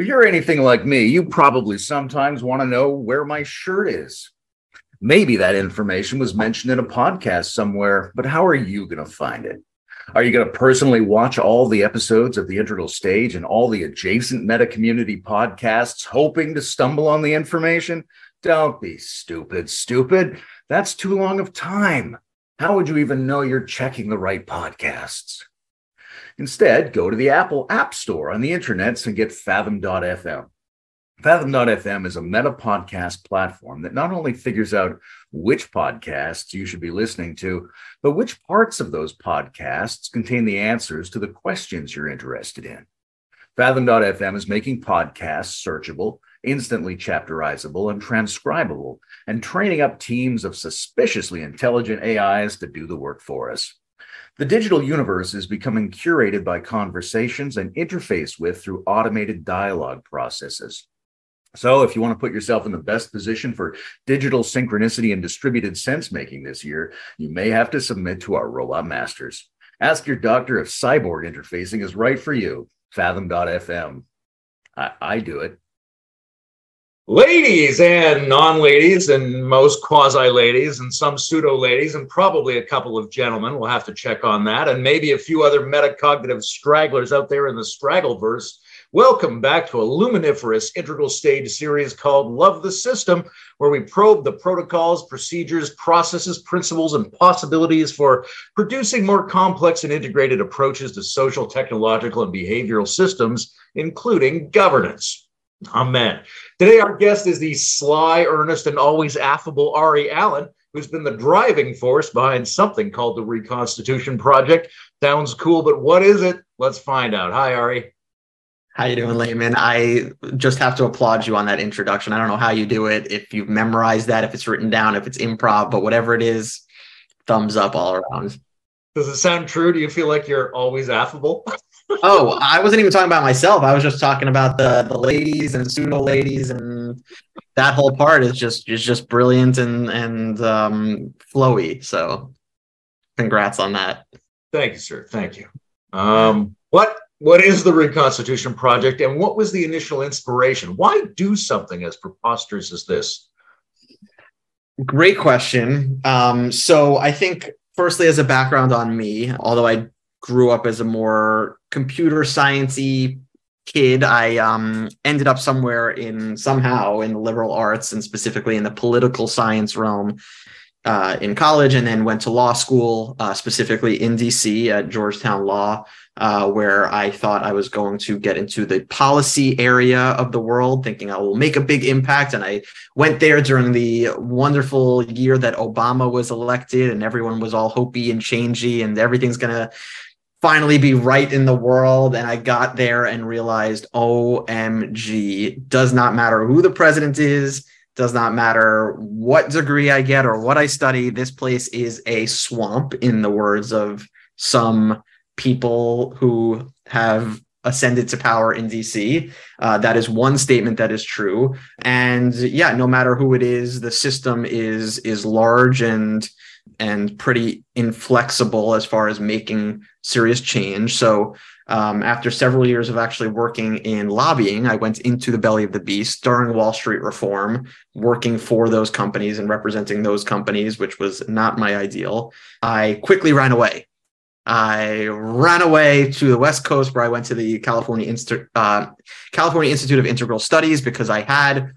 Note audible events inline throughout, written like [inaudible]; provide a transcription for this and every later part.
If you're anything like me, you probably sometimes want to know where my shirt is. Maybe that information was mentioned in a podcast somewhere, but how are you going to find it? Are you going to personally watch all the episodes of the Integral Stage and all the adjacent meta community podcasts, hoping to stumble on the information? Don't be stupid, stupid. That's too long of time. How would you even know you're checking the right podcasts? Instead, go to the Apple App Store on the internets and get Fathom.fm. Fathom.fm is a meta podcast platform that not only figures out which podcasts you should be listening to, but which parts of those podcasts contain the answers to the questions you're interested in. Fathom.fm is making podcasts searchable, instantly chapterizable, and transcribable, and training up teams of suspiciously intelligent AIs to do the work for us. The digital universe is becoming curated by conversations and interfaced with through automated dialogue processes. So, if you want to put yourself in the best position for digital synchronicity and distributed sense making this year, you may have to submit to our robot masters. Ask your doctor if cyborg interfacing is right for you. Fathom.fm. I, I do it ladies and non-ladies and most quasi-ladies and some pseudo-ladies and probably a couple of gentlemen we'll have to check on that and maybe a few other metacognitive stragglers out there in the straggleverse welcome back to a luminiferous integral stage series called love the system where we probe the protocols procedures processes principles and possibilities for producing more complex and integrated approaches to social technological and behavioral systems including governance Amen. Today, our guest is the sly, earnest, and always affable Ari Allen, who's been the driving force behind something called the Reconstitution Project. Sounds cool, but what is it? Let's find out. Hi, Ari. How you doing, Layman? I just have to applaud you on that introduction. I don't know how you do it, if you've memorized that, if it's written down, if it's improv, but whatever it is, thumbs up all around. Does it sound true? Do you feel like you're always affable? [laughs] oh, I wasn't even talking about myself. I was just talking about the the ladies and pseudo ladies, and that whole part is just is just brilliant and and um, flowy. So, congrats on that. Thank you, sir. Thank you. Um, what what is the Reconstitution Project, and what was the initial inspiration? Why do something as preposterous as this? Great question. Um, so I think firstly, as a background on me, although I grew up as a more computer sciencey kid. I um, ended up somewhere in somehow in the liberal arts and specifically in the political science realm uh, in college and then went to law school uh, specifically in dc at georgetown law uh, where i thought i was going to get into the policy area of the world thinking i will make a big impact. And i went there during the wonderful year that obama was elected and everyone was all hopey and changey and everything's going to finally be right in the world. And I got there and realized, OMG, does not matter who the president is, does not matter what degree I get or what I study. This place is a swamp, in the words of some people who have ascended to power in DC. Uh, that is one statement that is true. And yeah, no matter who it is, the system is is large and and pretty inflexible as far as making serious change. So, um, after several years of actually working in lobbying, I went into the belly of the beast during Wall Street reform, working for those companies and representing those companies, which was not my ideal. I quickly ran away. I ran away to the West Coast, where I went to the California, uh, California Institute of Integral Studies because I had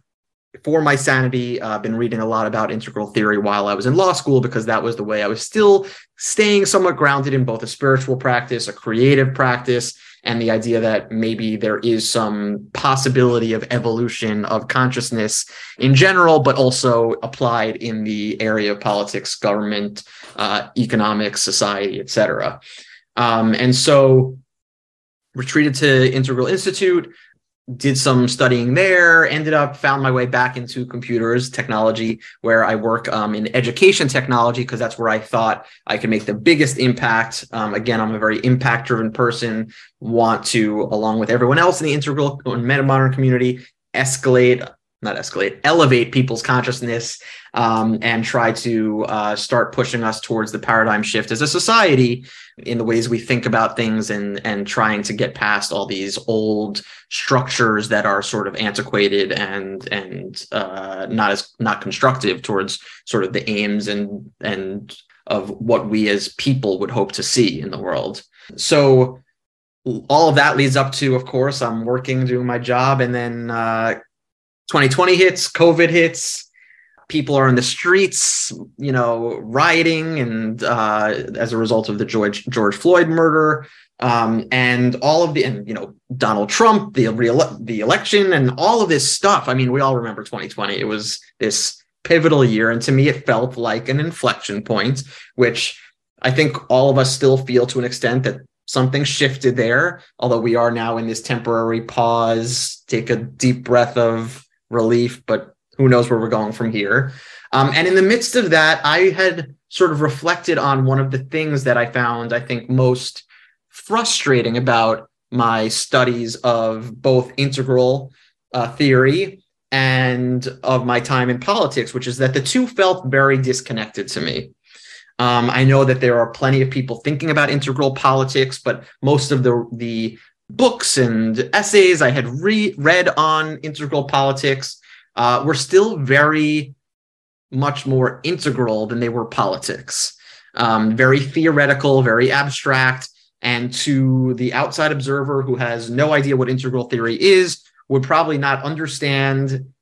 for my sanity, I've uh, been reading a lot about integral theory while I was in law school because that was the way I was still staying somewhat grounded in both a spiritual practice, a creative practice, and the idea that maybe there is some possibility of evolution of consciousness in general, but also applied in the area of politics, government, uh, economics, society, etc. Um, and so retreated to Integral Institute, did some studying there ended up found my way back into computers technology where i work um, in education technology because that's where i thought i could make the biggest impact. Um, again i'm a very impact driven person want to along with everyone else in the integral and meta modern community escalate not escalate, elevate people's consciousness um, and try to uh, start pushing us towards the paradigm shift as a society in the ways we think about things and and trying to get past all these old structures that are sort of antiquated and and uh, not as not constructive towards sort of the aims and and of what we as people would hope to see in the world. So all of that leads up to, of course, I'm working, doing my job, and then uh, 2020 hits, COVID hits, people are in the streets, you know, rioting, and uh, as a result of the George George Floyd murder, um, and all of the, and you know, Donald Trump, the re- the election, and all of this stuff. I mean, we all remember 2020. It was this pivotal year, and to me, it felt like an inflection point, which I think all of us still feel to an extent that something shifted there. Although we are now in this temporary pause, take a deep breath of relief, but who knows where we're going from here. Um, and in the midst of that, I had sort of reflected on one of the things that I found, I think, most frustrating about my studies of both integral uh, theory and of my time in politics, which is that the two felt very disconnected to me. Um, I know that there are plenty of people thinking about integral politics, but most of the the books and essays I had re- read on integral politics uh, were still very much more integral than they were politics. Um, very theoretical, very abstract, and to the outside observer who has no idea what integral theory is, would probably not understand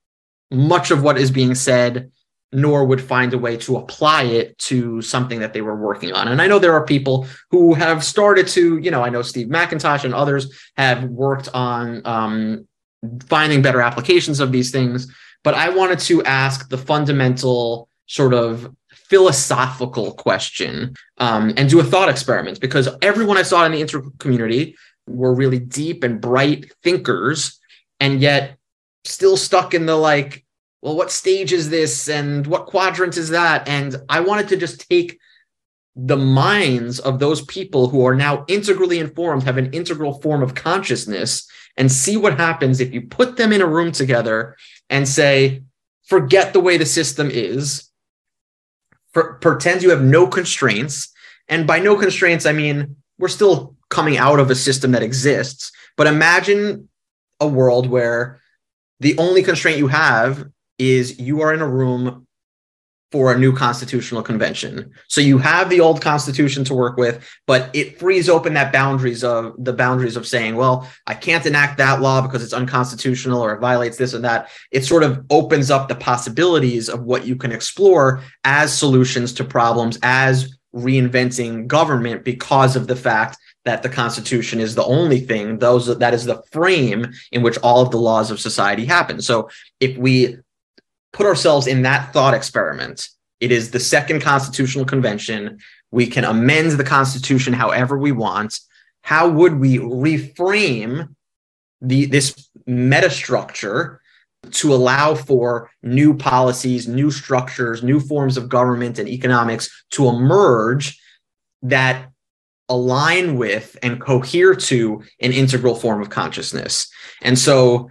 much of what is being said, nor would find a way to apply it to something that they were working on. And I know there are people who have started to, you know, I know Steve McIntosh and others have worked on um, finding better applications of these things. But I wanted to ask the fundamental sort of philosophical question um, and do a thought experiment because everyone I saw in the inter community were really deep and bright thinkers, and yet still stuck in the like, well, what stage is this and what quadrant is that? And I wanted to just take the minds of those people who are now integrally informed, have an integral form of consciousness, and see what happens if you put them in a room together and say, forget the way the system is, for, pretend you have no constraints. And by no constraints, I mean, we're still coming out of a system that exists, but imagine a world where the only constraint you have is you are in a room for a new constitutional convention. So you have the old constitution to work with, but it frees open that boundaries of the boundaries of saying, well, I can't enact that law because it's unconstitutional or it violates this and that. It sort of opens up the possibilities of what you can explore as solutions to problems, as reinventing government because of the fact that the constitution is the only thing those that is the frame in which all of the laws of society happen so if we put ourselves in that thought experiment. It is the second constitutional convention. We can amend the constitution however we want. How would we reframe the this metastructure to allow for new policies, new structures, new forms of government and economics to emerge that align with and cohere to an integral form of consciousness. And so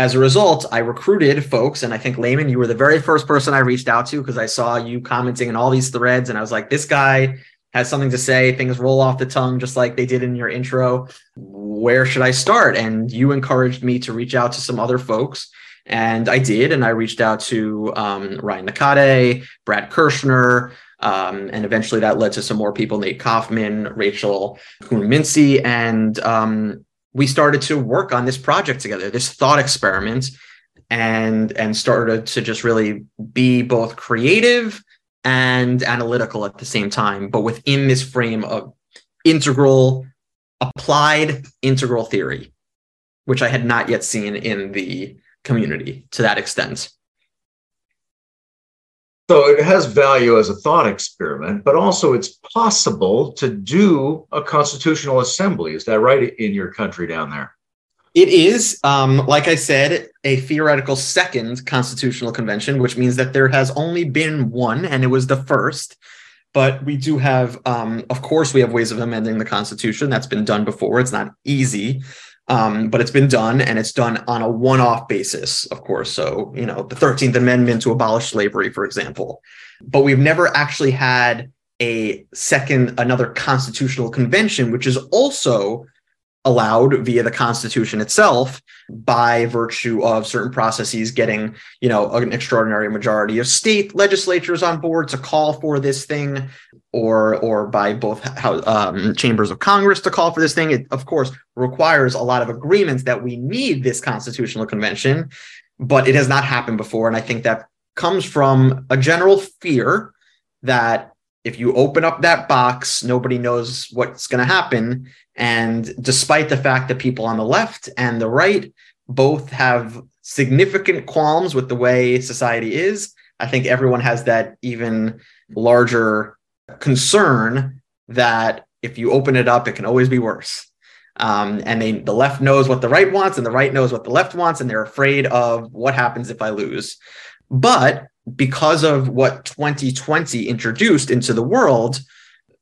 as a result, I recruited folks, and I think Layman, you were the very first person I reached out to because I saw you commenting in all these threads, and I was like, this guy has something to say. Things roll off the tongue just like they did in your intro. Where should I start? And you encouraged me to reach out to some other folks. And I did. And I reached out to um, Ryan Nakade, Brad Kershner, um, and eventually that led to some more people, Nate Kaufman, Rachel Kuhn-Mincy, and um, we started to work on this project together, this thought experiment, and and started to just really be both creative and analytical at the same time, but within this frame of integral, applied integral theory, which I had not yet seen in the community to that extent. So it has value as a thought experiment, but also it's possible to do a constitutional assembly. Is that right in your country down there? It is, um, like I said, a theoretical second constitutional convention, which means that there has only been one, and it was the first. But we do have, um, of course, we have ways of amending the Constitution. That's been done before. It's not easy. Um, but it's been done and it's done on a one off basis, of course. So, you know, the 13th Amendment to abolish slavery, for example. But we've never actually had a second, another constitutional convention, which is also allowed via the constitution itself by virtue of certain processes getting you know an extraordinary majority of state legislatures on board to call for this thing or or by both um, chambers of congress to call for this thing it of course requires a lot of agreements that we need this constitutional convention but it has not happened before and i think that comes from a general fear that if you open up that box, nobody knows what's going to happen. And despite the fact that people on the left and the right both have significant qualms with the way society is, I think everyone has that even larger concern that if you open it up, it can always be worse. Um, and they, the left knows what the right wants, and the right knows what the left wants, and they're afraid of what happens if I lose. But because of what 2020 introduced into the world,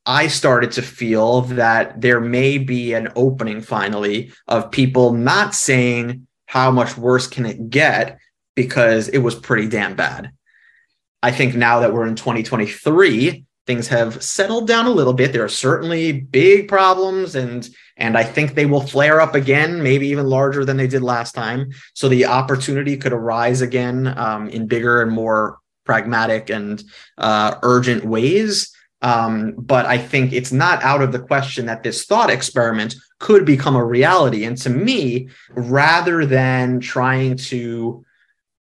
I started to feel that there may be an opening finally of people not saying how much worse can it get because it was pretty damn bad. I think now that we're in 2023, things have settled down a little bit. There are certainly big problems and and I think they will flare up again, maybe even larger than they did last time. So the opportunity could arise again um, in bigger and more pragmatic and uh, urgent ways. Um, but I think it's not out of the question that this thought experiment could become a reality. And to me, rather than trying to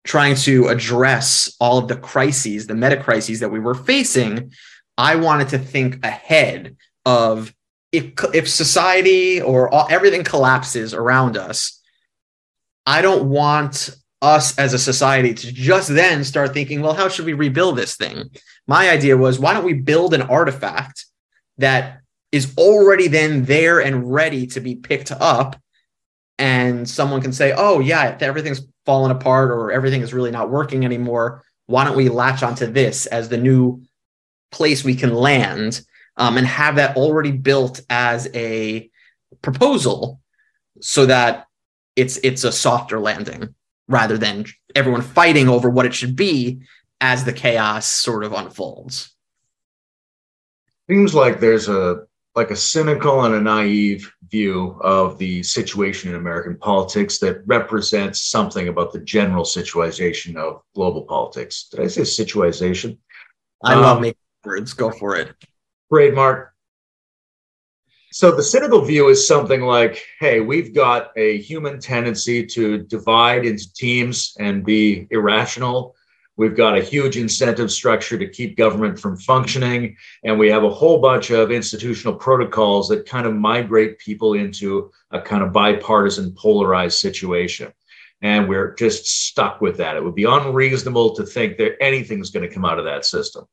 trying to address all of the crises, the meta crises that we were facing, I wanted to think ahead of if if society or all, everything collapses around us. I don't want us as a society to just then start thinking, well, how should we rebuild this thing? My idea was, why don't we build an artifact that is already then there and ready to be picked up? And someone can say, oh, yeah, everything's fallen apart or everything is really not working anymore. Why don't we latch onto this as the new place we can land um, and have that already built as a proposal so that it's it's a softer landing rather than everyone fighting over what it should be as the chaos sort of unfolds. Seems like there's a like a cynical and a naive view of the situation in American politics that represents something about the general situation of global politics. Did I say situation? I love um, making words. Go for it. Great, Mark. So the cynical view is something like, hey, we've got a human tendency to divide into teams and be irrational. We've got a huge incentive structure to keep government from functioning. And we have a whole bunch of institutional protocols that kind of migrate people into a kind of bipartisan, polarized situation. And we're just stuck with that. It would be unreasonable to think that anything's going to come out of that system.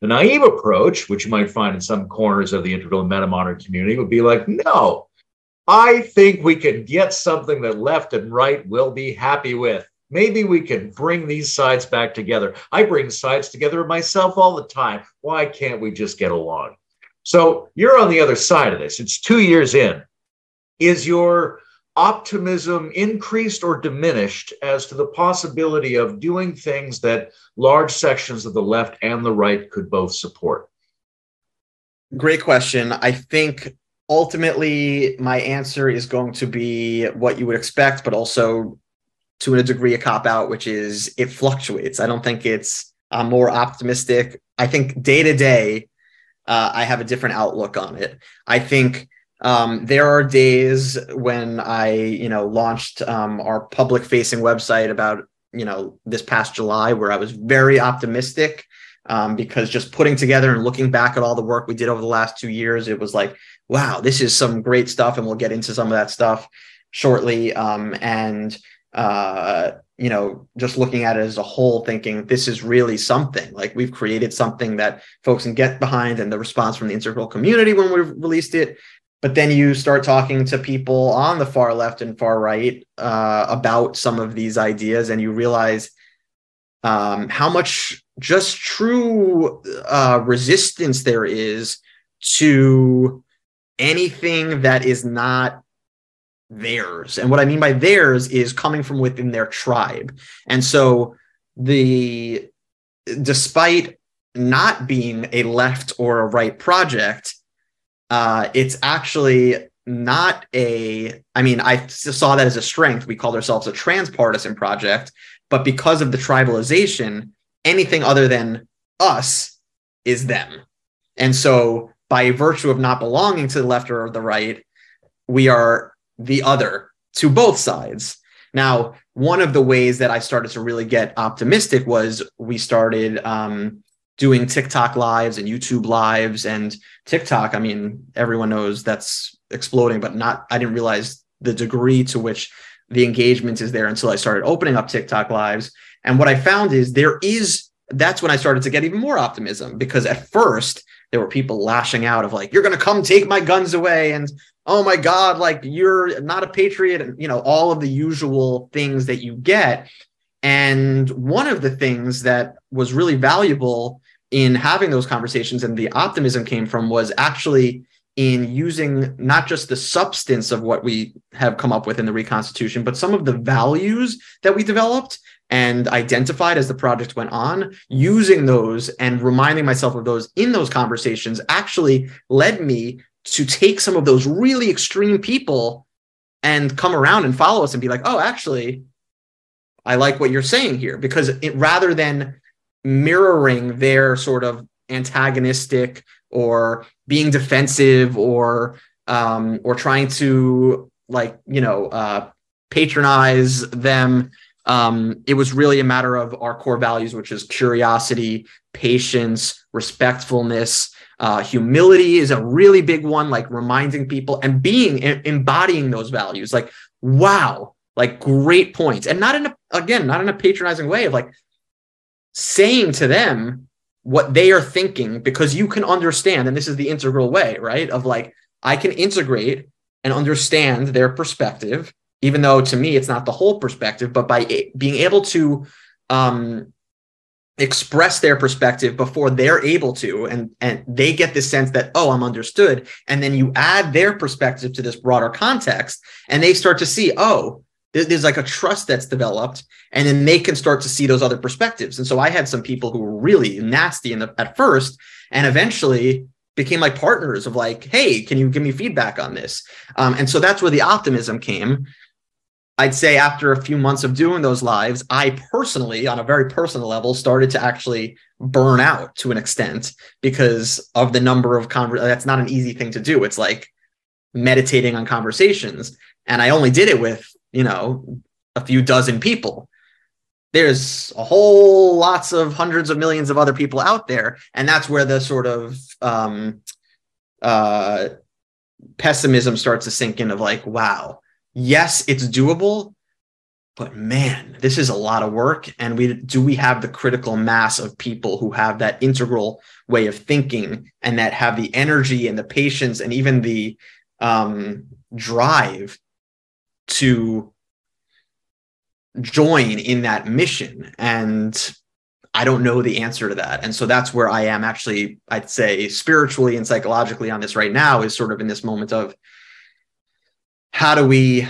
The naive approach, which you might find in some corners of the integral and meta-modern community, would be like, no, I think we can get something that left and right will be happy with. Maybe we can bring these sides back together. I bring sides together myself all the time. Why can't we just get along? So you're on the other side of this. It's two years in. Is your optimism increased or diminished as to the possibility of doing things that large sections of the left and the right could both support? Great question. I think ultimately my answer is going to be what you would expect, but also to a degree a cop out, which is it fluctuates. I don't think it's I'm more optimistic. I think day to day, uh, I have a different outlook on it. I think um, there are days when I, you know, launched um, our public facing website about, you know, this past July where I was very optimistic um, because just putting together and looking back at all the work we did over the last two years, it was like, wow, this is some great stuff. And we'll get into some of that stuff shortly. Um, and, uh, you know, just looking at it as a whole, thinking this is really something. Like we've created something that folks can get behind, and the response from the integral community when we released it but then you start talking to people on the far left and far right uh, about some of these ideas and you realize um, how much just true uh, resistance there is to anything that is not theirs. And what I mean by theirs is coming from within their tribe. And so the despite not being a left or a right project, uh, it's actually not a i mean i saw that as a strength. We called ourselves a transpartisan project but because of the tribalization anything other than us is them. And so by virtue of not belonging to the left or the right we are the other to both sides. Now one of the ways that i started to really get optimistic was we started um, doing tiktok lives and youtube lives and tiktok i mean everyone knows that's exploding, but not, I didn't realize the degree to which the engagement is there until I started opening up TikTok lives. And what I found is there is, that's when I started to get even more optimism because at first there were people lashing out of like, you're going to come take my guns away. And oh my God, like you're not a patriot. And, you know, all of the usual things that you get. And one of the things that was really valuable in having those conversations and the optimism came from was actually in using not just the substance of what we have come up with in the reconstitution, but some of the values that we developed and identified as the project went on, using those and reminding myself of those in those conversations actually led me to take some of those really extreme people and come around and follow us and be like, oh, actually, I like what you're saying here. Because it, rather than mirroring their sort of antagonistic or being defensive or um, or trying to like you know uh, patronize them. Um, it was really a matter of our core values, which is curiosity, patience, respectfulness, uh, humility is a really big one. Like reminding people and being embodying those values. Like wow, like great points, and not in a again not in a patronizing way of like saying to them what they are thinking because you can understand and this is the integral way right? Of like i can integrate and understand their perspective even though to me it's not the whole perspective but by being able to um, express their perspective before they're able to and and they get this sense that oh i'm understood. And then you add their perspective to this broader context and they start to see oh there's like a trust that's developed and then they can start to see those other perspectives. And so i had some people who were really nasty the at first and eventually became like partners of like hey can you give me feedback on this? Um, and so that's where the optimism came. I'd say after a few months of doing those lives i personally on a very personal level started to actually burn out to an extent because of the number of that's not an easy thing to do. It's like meditating on conversations. And i only did it with you know, a few dozen people. There's a whole lots of hundreds of millions of other people out there. And that's where the sort of um, uh, pessimism starts to sink in of like, wow, yes, it's doable, but man, this is a lot of work. And we do we have the critical mass of people who have that integral way of thinking and that have the energy and the patience and even the um, drive to join in that mission. And i don't know the answer to that. And so that's where i am actually i'd say spiritually and psychologically on this right now is sort of in this moment of how do we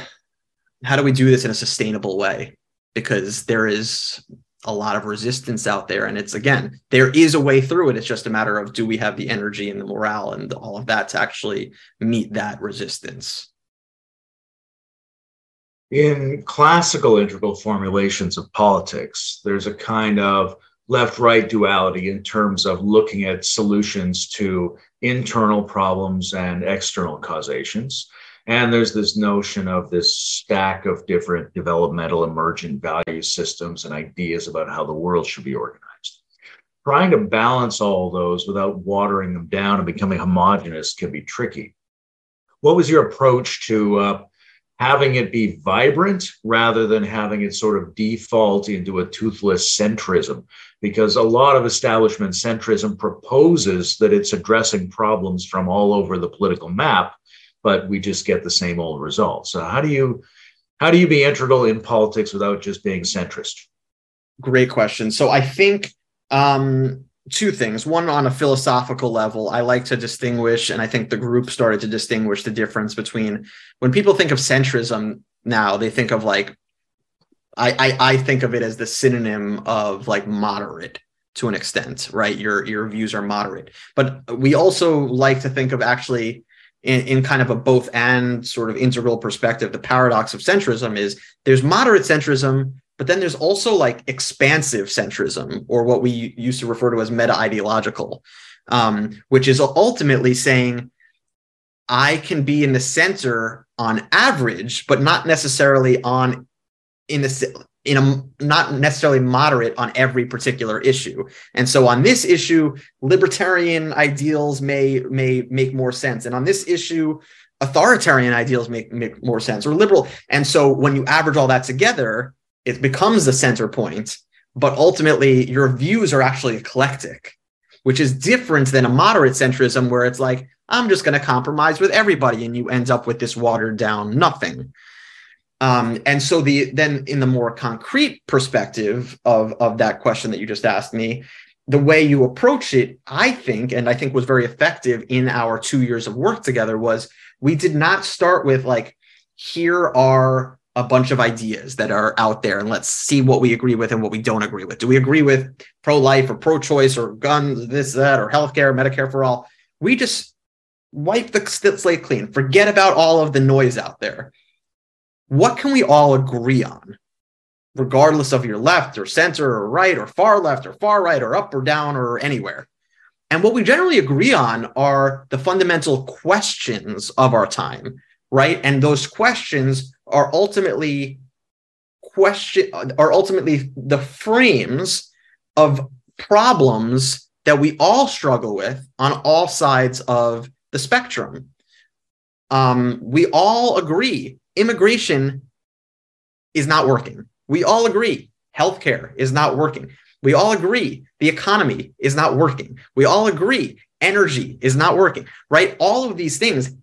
how do we do this in a sustainable way? Because there is a lot of resistance out there. And it's again there is a way through it. It's just a matter of do we have the energy and the morale and all of that to actually meet that resistance in classical integral formulations of politics, there's a kind of left right duality in terms of looking at solutions to internal problems and external causations. And there's this notion of this stack of different developmental emergent value systems and ideas about how the world should be organized. Trying to balance all those without watering them down and becoming homogenous can be tricky. What was your approach to uh, having it be vibrant rather than having it sort of default into a toothless centrism. Because a lot of establishment centrism proposes that it's addressing problems from all over the political map, but we just get the same old results. So how do you how do you be integral in politics without just being centrist? Great question. So I think um, two things. One on a philosophical level, I like to distinguish, and I think the group started to distinguish the difference between when people think of centrism now, they think of like I, I, I think of it as the synonym of like moderate to an extent, right? Your your views are moderate, but we also like to think of actually in, in kind of a both and sort of integral perspective. The paradox of centrism is there's moderate centrism, but then there's also like expansive centrism, or what we used to refer to as meta ideological, um, which is ultimately saying I can be in the center on average, but not necessarily on in the in a not necessarily moderate on every particular issue. And so on this issue, libertarian ideals may may make more sense, and on this issue, authoritarian ideals make make more sense, or liberal. And so when you average all that together, it becomes the center point. But ultimately, your views are actually eclectic, which is different than a moderate centrism where it's like I'm just going to compromise with everybody, and you end up with this watered down nothing. Um, and so the then in the more concrete perspective of of that question that you just asked me, the way you approach it, I think, and I think was very effective in our two years of work together, was we did not start with like, here are a bunch of ideas that are out there, and let's see what we agree with and what we don't agree with. Do we agree with pro-life or pro-choice or guns, this, that, or healthcare, Medicare for all? We just wipe the slate clean, forget about all of the noise out there what can we all agree on, regardless of your left or center or right or far left or far right or up or down or anywhere? And what we generally agree on are the fundamental questions of our time, right? And those questions are ultimately question are ultimately the frames of problems that we all struggle with on all sides of the spectrum. Um, we all agree immigration is not working. We all agree healthcare is not working. We all agree the economy is not working. We all agree energy is not working, right? All of these things,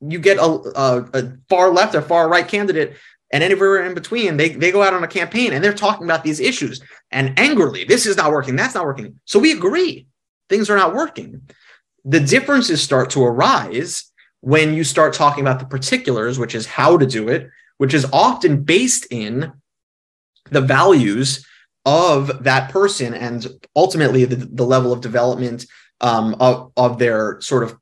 you get a, a, a far left or far right candidate and anywhere in between, they, they go out on a campaign and they're talking about these issues and angrily, this is not working, that's not working. So we agree things are not working. The differences start to arise when you start talking about the particulars, which is how to do it, which is often based in the values of that person and ultimately the, the level of development um, of, of their sort of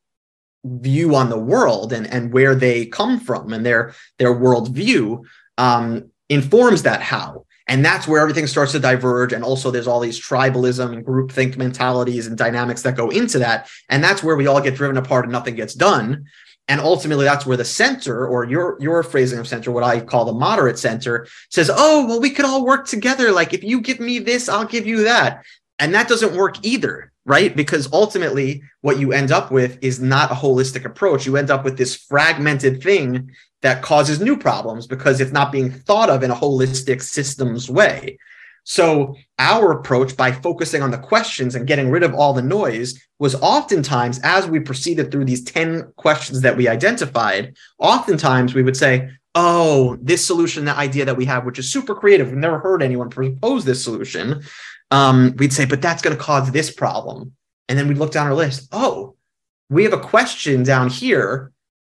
view on the world and, and where they come from and their their worldview um, informs that how. And that's where everything starts to diverge. And also there's all these tribalism and groupthink mentalities and dynamics that go into that. And that's where we all get driven apart and nothing gets done. And ultimately, that's where the center, or your your phrasing of center, what I call the moderate center, says, "Oh, well, we could all work together. Like if you give me this, I'll give you that." And that doesn't work either, right? Because ultimately, what you end up with is not a holistic approach. You end up with this fragmented thing that causes new problems because it's not being thought of in a holistic systems way. So, our approach by focusing on the questions and getting rid of all the noise was oftentimes, as we proceeded through these 10 questions that we identified, oftentimes we would say, Oh, this solution, that idea that we have, which is super creative, we've never heard anyone propose this solution. Um, we'd say, But that's going to cause this problem. And then we'd look down our list. Oh, we have a question down here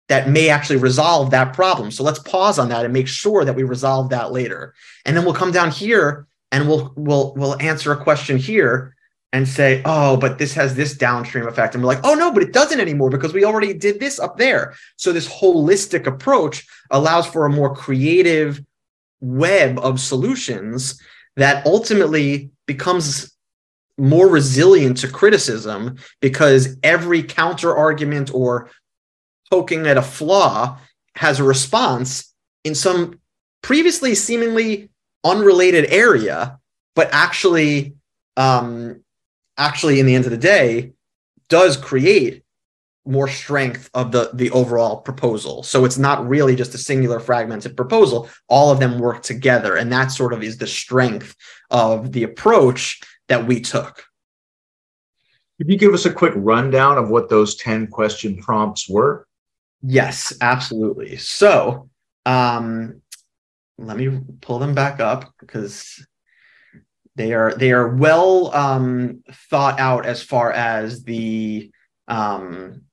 that may actually resolve that problem. So let's pause on that and make sure that we resolve that later. And then we'll come down here and we'll we'll we'll answer a question here and say, oh, but this has this downstream effect. And we're like, oh no, but it doesn't anymore because we already did this up there. So this holistic approach allows for a more creative web of solutions that ultimately becomes more resilient to criticism because every counter argument or poking at a flaw has a response in some previously seemingly unrelated area, but actually, um, actually, in the end of the day, does create more strength of the the overall proposal. So it's not really just a singular fragmented proposal. All of them work together, and that sort of is the strength of the approach that we took. Could you give us a quick rundown of what those 10 question prompts were? Yes, absolutely. So, um, let me pull them back up because they are they are well um, thought out as far as the um,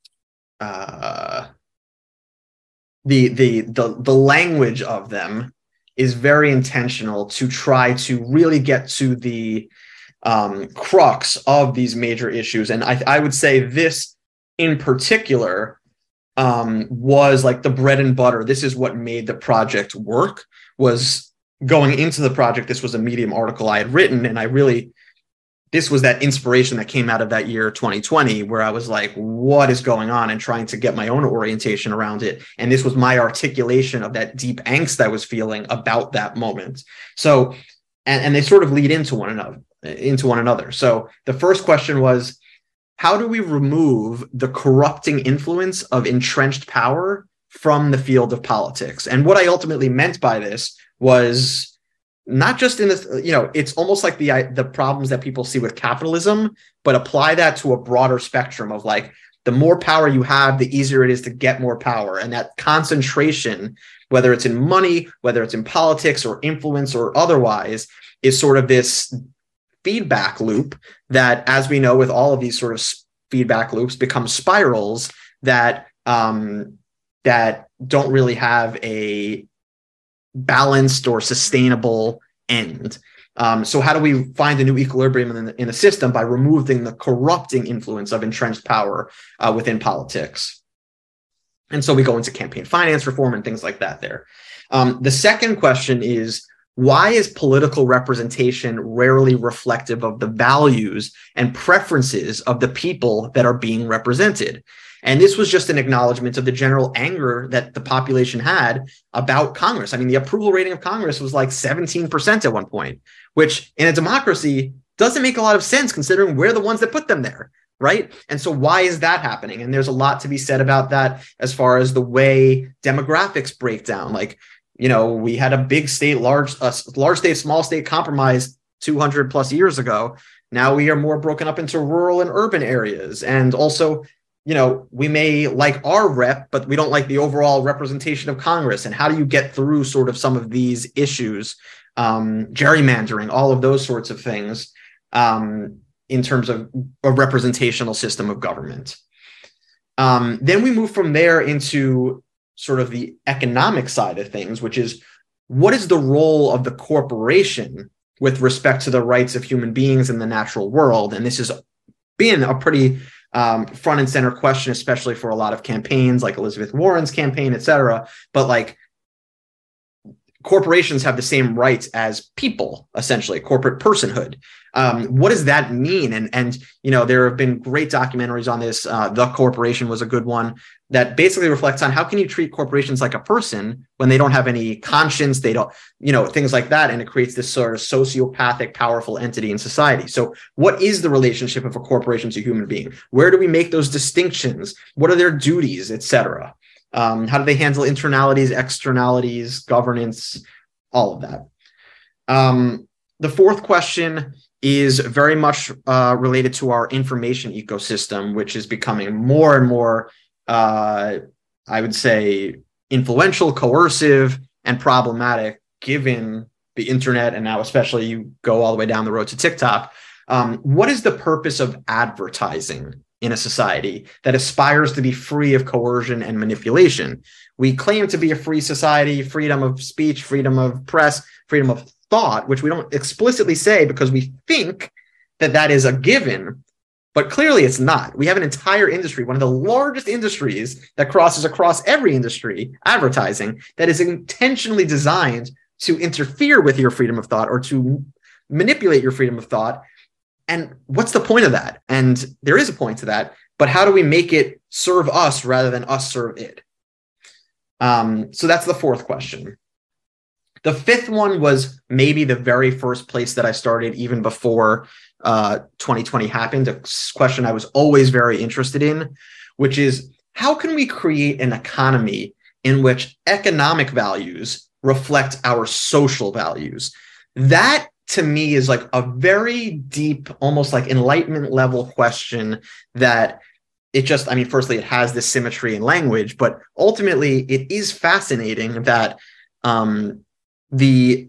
uh, the the the the language of them is very intentional to try to really get to the um, crux of these major issues. And I, I would say this in particular um, was like the bread and butter. This is what made the project work. Was going into the project. This was a Medium article I had written, and I really this was that inspiration that came out of that year 2020 where i was like what is going on? And trying to get my own orientation around it. And this was my articulation of that deep angst i was feeling about that moment. So and, and they sort of lead into one another into one another. So the first question was how do we remove the corrupting influence of entrenched power from the field of politics? And what i ultimately meant by this was not just in this you know it's almost like the the problems that people see with capitalism but apply that to a broader spectrum of like the more power you have the easier it is to get more power. And that concentration whether it's in money whether it's in politics or influence or otherwise is sort of this feedback loop that as we know with all of these sort of feedback loops become spirals that um that don't really have a balanced or sustainable end. Um, so, how do we find a new equilibrium in in the system by removing the corrupting influence of entrenched power uh, within politics? And so we go into campaign finance reform and things like that there. Um, the second question is why is political representation rarely reflective of the values and preferences of the people that are being represented? And this was just an acknowledgement of the general anger that the population had about Congress. I mean, the approval rating of Congress was like 17% at one point, which in a democracy doesn't make a lot of sense considering we're the ones that put them there. Right. And so, why is that happening? And there's a lot to be said about that as far as the way demographics break down. Like, you know, we had a big state, large, uh, large state, small state compromise 200 plus years ago. Now we are more broken up into rural and urban areas. And also, you know, we may like our rep, but we don't like the overall representation of Congress. And how do you get through sort of some of these issues, um, gerrymandering, all of those sorts of things, um, in terms of a representational system of government? Um, then we move from there into sort of the economic side of things, which is what is the role of the corporation with respect to the rights of human beings in the natural world? And this has been a pretty um, front and center question, especially for a lot of campaigns like Elizabeth Warren's campaign, et cetera. But like corporations have the same rights as people, essentially, corporate personhood. Um, what does that mean? And and you know, there have been great documentaries on this. Uh, the Corporation was a good one that basically reflects on how can you treat corporations like a person when they don't have any conscience, they don't, you know, things like that, and it creates this sort of sociopathic, powerful entity in society. So, what is the relationship of a corporation to a human being? Where do we make those distinctions? What are their duties, etc.? Um, how do they handle internalities, externalities, governance, all of that? Um, the fourth question is very much uh, related to our information ecosystem, which is becoming more and more, uh, I would say, influential, coercive, and problematic given the internet. And now, especially, you go all the way down the road to TikTok. Um, what is the purpose of advertising in a society that aspires to be free of coercion and manipulation. We claim to be a free society, freedom of speech, freedom of press, freedom of thought, which we don't explicitly say because we think that that is a given, but clearly it's not. We have an entire industry, one of the largest industries that crosses across every industry, advertising, that is intentionally designed to interfere with your freedom of thought or to manipulate your freedom of thought and what's the point of that? And there is a point to that, but how do we make it serve us rather than us serve it? Um, so that's the fourth question. The fifth one was maybe the very first place that I started, even before uh, 2020 happened. A question I was always very interested in, which is how can we create an economy in which economic values reflect our social values? That to me is like a very deep, almost like enlightenment level question that it just, I mean, firstly, it has this symmetry in language, but ultimately, it is fascinating that um, the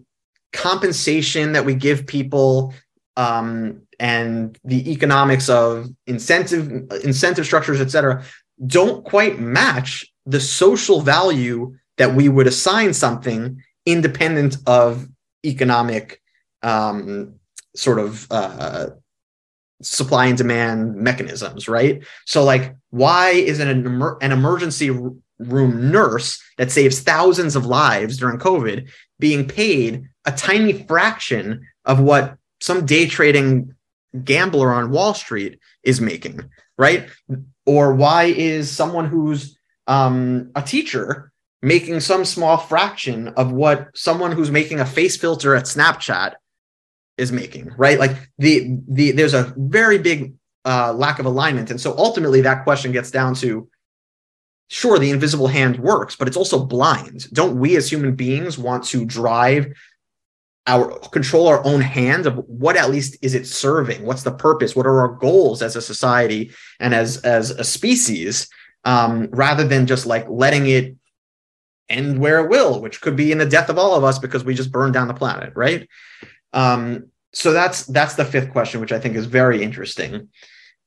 compensation that we give people um, and the economics of incentive incentive structures, et cetera, don't quite match the social value that we would assign something independent of economic um, sort of uh, supply and demand mechanisms, right? So, like, why is an, emer- an emergency room nurse that saves thousands of lives during COVID being paid a tiny fraction of what some day trading gambler on Wall Street is making, right? Or why is someone who's um, a teacher making some small fraction of what someone who's making a face filter at Snapchat is making, right? Like the the there's a very big uh, lack of alignment, and so ultimately that question gets down to sure the invisible hand works but it's also blind. Don't we as human beings want to drive our control our own hand of what at least is it serving? What's the purpose? What are our goals as a society and as as a species um, rather than just like letting it end where it will which could be in the death of all of us because we just burned down the planet right um, so that's that's the fifth question which i think is very interesting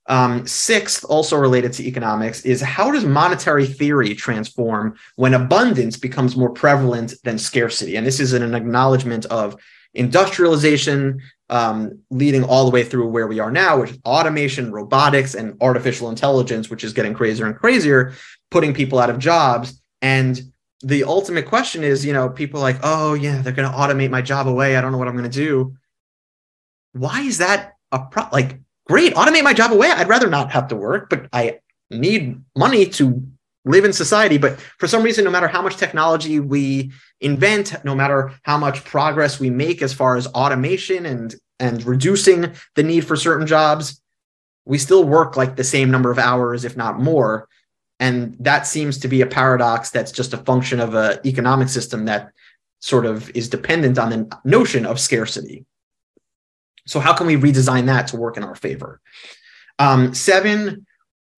um, sixth, also related to economics, is how does monetary theory transform when abundance becomes more prevalent than scarcity? And this is an acknowledgement of industrialization um, leading all the way through where we are now, which is automation, robotics, and artificial intelligence, which is getting crazier and crazier, putting people out of jobs. And the ultimate question is, you know, people like, oh, yeah, they're going to automate my job away. I don't know what I'm going to do. Why is that a pro? Like, great, automate my job away. I'd rather not have to work, but I need money to live in society. But for some reason, no matter how much technology we invent, no matter how much progress we make as far as automation and and reducing the need for certain jobs, we still work like the same number of hours, if not more. And that seems to be a paradox that's just a function of an economic system that sort of is dependent on the notion of scarcity. So how can we redesign that to work in our favor? Um, seven,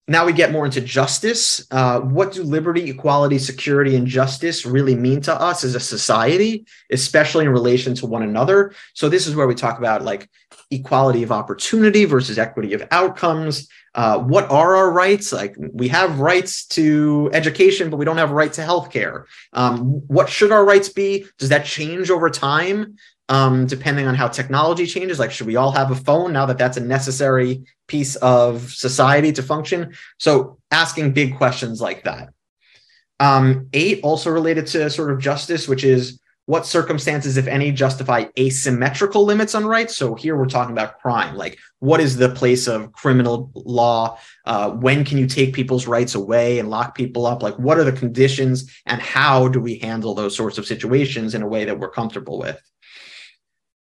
now we get more into justice. Uh, what do liberty, equality, security, and justice really mean to us as a society, especially in relation to one another? So this is where we talk about like equality of opportunity versus equity of outcomes. Uh, what are our rights? Like we have rights to education, but we don't have a right to healthcare. Um, what should our rights be? Does that change over time? um, depending on how technology changes. Like, should we all have a phone now that that's a necessary piece of society to function? So, asking big questions like that. Um, eight, also related to sort of justice, which is what circumstances, if any, justify asymmetrical limits on rights? So here we're talking about crime. Like, what is the place of criminal law? Uh, when can you take people's rights away and lock people up? Like, what are the conditions and how do we handle those sorts of situations in a way that we're comfortable with?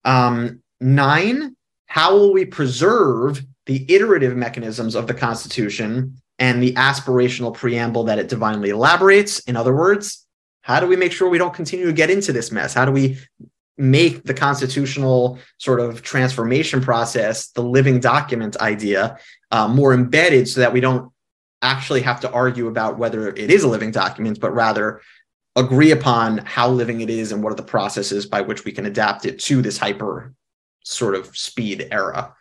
Um, nine, how will we preserve the iterative mechanisms of the Constitution and the aspirational preamble that it divinely elaborates? In other words, how do we make sure we don't continue to get into this mess? How do we make the constitutional sort of transformation process, the living document idea, uh, more embedded so that we don't actually have to argue about whether it is a living document, but rather agree upon how living it is and what are the processes by which we can adapt it to this hyper sort of speed era.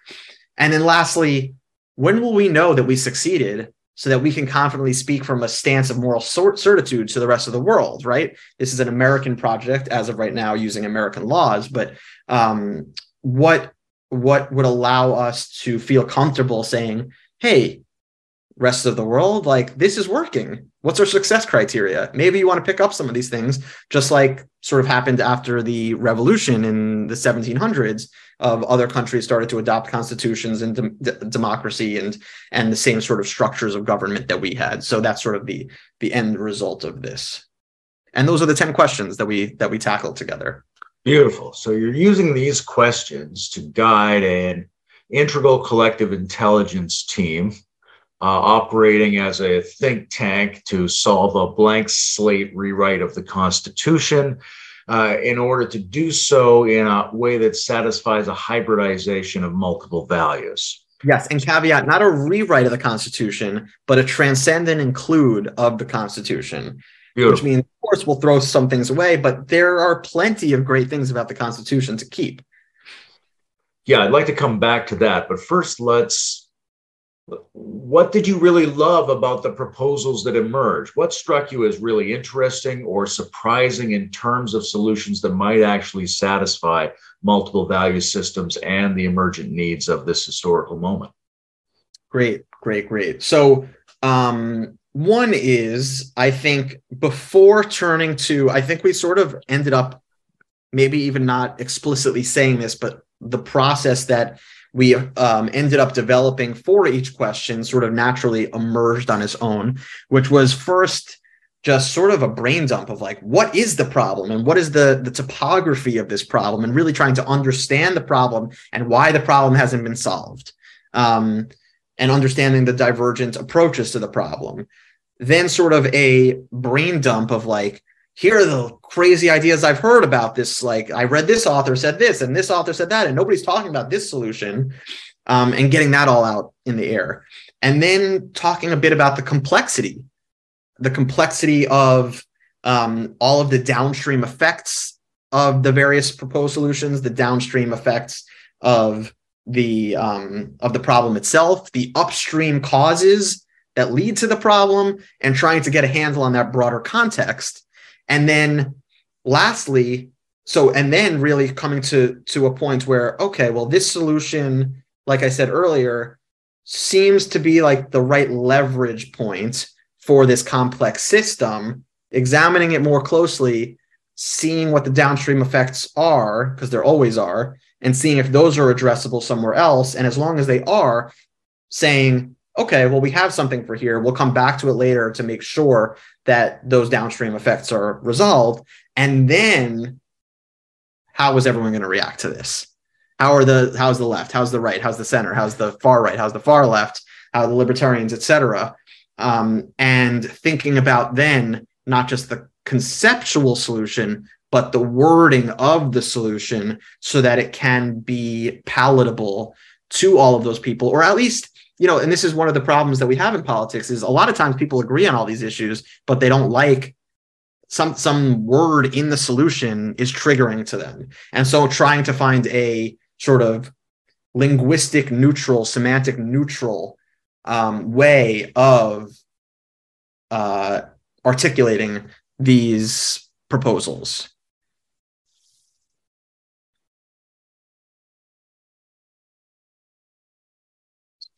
And then lastly, when will we know that we succeeded so that we can confidently speak from a stance of moral certitude to the rest of the world, right? This is an American project as of right now using American laws, but um, what what would allow us to feel comfortable saying, hey, rest of the world, like this is working What's our success criteria? Maybe you want to pick up some of these things, just like sort of happened after the revolution in the 1700s of other countries started to adopt constitutions and de- democracy and and the same sort of structures of government that we had. So that's sort of the the end result of this. And those are the 10 questions that we that we tackled together. Beautiful. So you're using these questions to guide an integral collective intelligence team operating as a think tank to solve a blank slate rewrite of the Constitution. Uh, in order to do so in a way that satisfies a hybridization of multiple values. Yes, and caveat not a rewrite of the Constitution, but a transcend and include of the Constitution. Beautiful. Which means, of course, we'll throw some things away, but there are plenty of great things about the Constitution to keep. yeah, I'd like to come back to that. But first, let's. What did you really love about the proposals that emerged? What struck you as really interesting or surprising in terms of solutions that might actually satisfy multiple value systems and the emergent needs of this historical moment? Great, great, great. So, um, one is I think before turning to, I think we sort of ended up maybe even not explicitly saying this, but the process that we um, ended up developing for each question sort of naturally emerged on its own, which was first just sort of a brain dump of like what is the problem and what is the the topography of this problem and really trying to understand the problem and why the problem hasn't been solved um, and understanding the divergent approaches to the problem. Then sort of a brain dump of like here are the crazy ideas I've heard about this. Like I read this author said this, and this author said that, and nobody's talking about this solution. Um, and getting that all out in the air. And then talking a bit about the complexity, the complexity of um, all of the downstream effects of the various proposed solutions, the downstream effects of the um, of the problem itself, the upstream causes that lead to the problem, and trying to get a handle on that broader context and then lastly, so and then really coming to to a point where okay, well this solution like I said earlier seems to be like the right leverage point for this complex system, examining it more closely, seeing what the downstream effects are because there always are and seeing if those are addressable somewhere else. And as long as they are saying okay, well, we have something for here. We'll come back to it later to make sure that those downstream effects are resolved. And then how is everyone going to react to this? How are the how's the left? How's the right? How's the center? How's the far right? How's the far left? How are the libertarians, etc. Um, and thinking about then not just the conceptual solution, but the wording of the solution so that it can be palatable to all of those people, or at least you know, and this is one of the problems that we have in politics is a lot of times people agree on all these issues, but they don't like some some word in the solution is triggering to them. And so trying to find a sort of linguistic neutral, semantic neutral um, way of uh, articulating these proposals.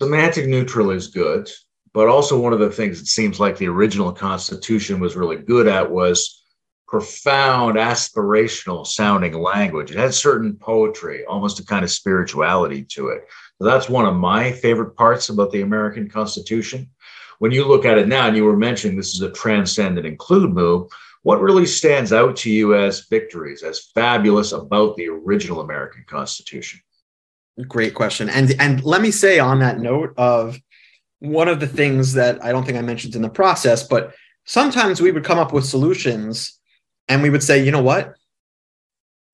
Semantic neutral is good, but also one of the things it seems like the original Constitution was really good at was profound, aspirational sounding language. It had certain poetry, almost a kind of spirituality to it. So that's one of my favorite parts about the American Constitution. When you look at it now, and you were mentioning this is a transcend and include move, what really stands out to you as victories, as fabulous about the original American Constitution? Great question. And and let me say on that note of one of the things that I don't think I mentioned in the process, but sometimes we would come up with solutions and we would say, you know what?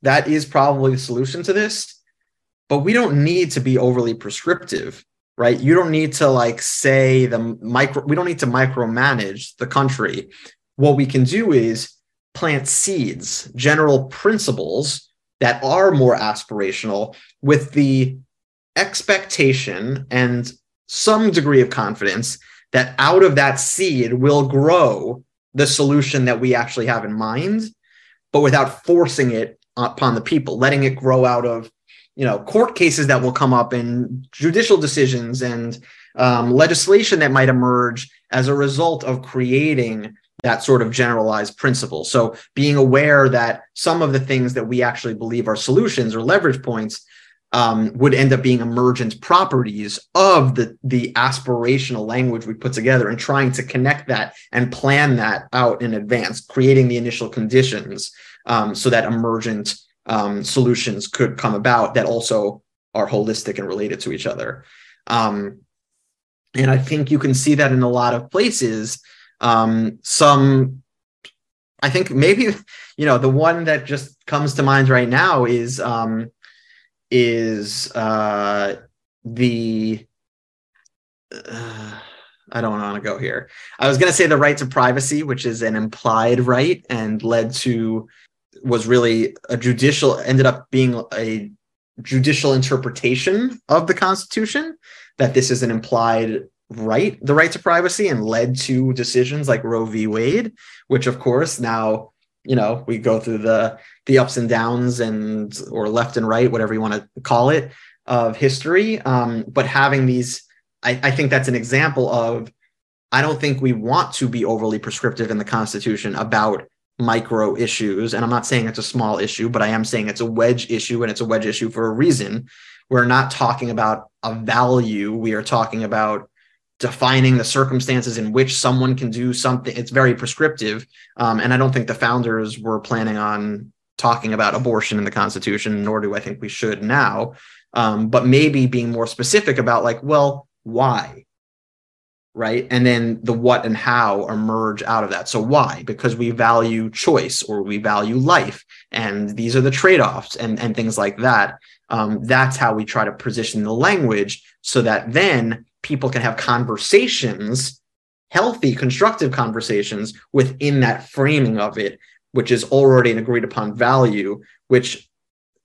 That is probably the solution to this, but we don't need to be overly prescriptive, right? You don't need to like say the micro, we don't need to micromanage the country. What we can do is plant seeds, general principles that are more aspirational with the expectation and some degree of confidence that out of that seed will grow the solution that we actually have in mind but without forcing it upon the people letting it grow out of you know court cases that will come up and judicial decisions and um, legislation that might emerge as a result of creating that sort of generalized principle. So being aware that some of the things that we actually believe are solutions or leverage points um, would end up being emergent properties of the the aspirational language we put together and trying to connect that and plan that out in advance, creating the initial conditions um, so that emergent um, solutions could come about that also are holistic and related to each other. Um, and I think you can see that in a lot of places um, some, I think maybe you know the one that just comes to mind right now is um, is uh, the. Uh, I don't want to go here. I was going to say the right to privacy, which is an implied right and led to was really a judicial ended up being a judicial interpretation of the Constitution that this is an implied right, the right to privacy, and led to decisions like Roe v. Wade, which of course now you know we go through the the ups and downs and or left and right, whatever you want to call it, of history. Um, but having these, I, I think that's an example of. I don't think we want to be overly prescriptive in the Constitution about micro issues. And I'm not saying it's a small issue, but I am saying it's a wedge issue and it's a wedge issue for a reason. We're not talking about a value. We are talking about defining the circumstances in which someone can do something. It's very prescriptive. Um, and I don't think the founders were planning on talking about abortion in the Constitution, nor do I think we should now. Um, but maybe being more specific about, like, well, why? right? And then the what and how emerge out of that. So why? Because we value choice or we value life, and these are the trade-offs and and things like that. Um, that's how we try to position the language so that then people can have conversations, healthy, constructive conversations within that framing of it, which is already an agreed upon value, which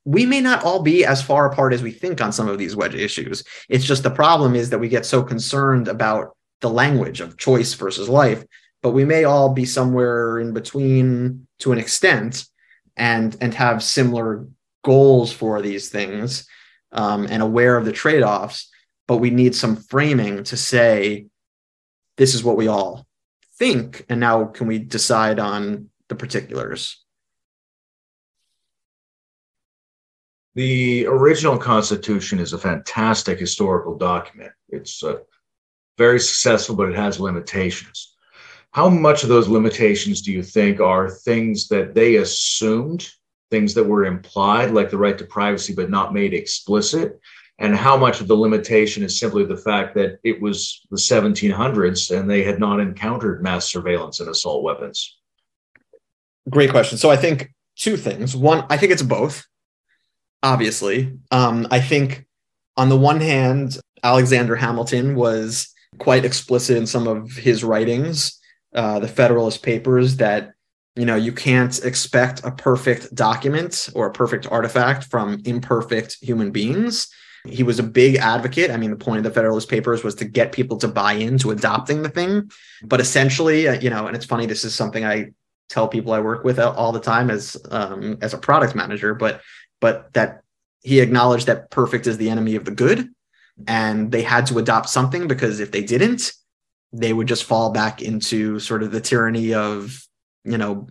we may not all be as far apart as we think on some of these wedge issues. It's just the problem is that we get so concerned about the language of choice versus life but we may all be somewhere in between to an extent and and have similar goals for these things um, and aware of the trade-offs but we need some framing to say this is what we all think and now can we decide on the particulars the original constitution is a fantastic historical document it's a very successful, but it has limitations. How much of those limitations do you think are things that they assumed, things that were implied, like the right to privacy, but not made explicit? And how much of the limitation is simply the fact that it was the 1700s and they had not encountered mass surveillance and assault weapons? Great question. So I think two things. One, I think it's both, obviously. Um, I think on the one hand, Alexander Hamilton was quite explicit in some of his writings, uh, the Federalist Papers, that you know you can't expect a perfect document or a perfect artifact from imperfect human beings. He was a big advocate. I mean, the point of the Federalist Papers was to get people to buy into adopting the thing. But essentially, uh, you know, and it's funny. This is something I tell people I work with all the time as um, as a product manager. But but that he acknowledged that perfect is the enemy of the good and they had to adopt something because if they didn't they would just fall back into sort of the tyranny of you know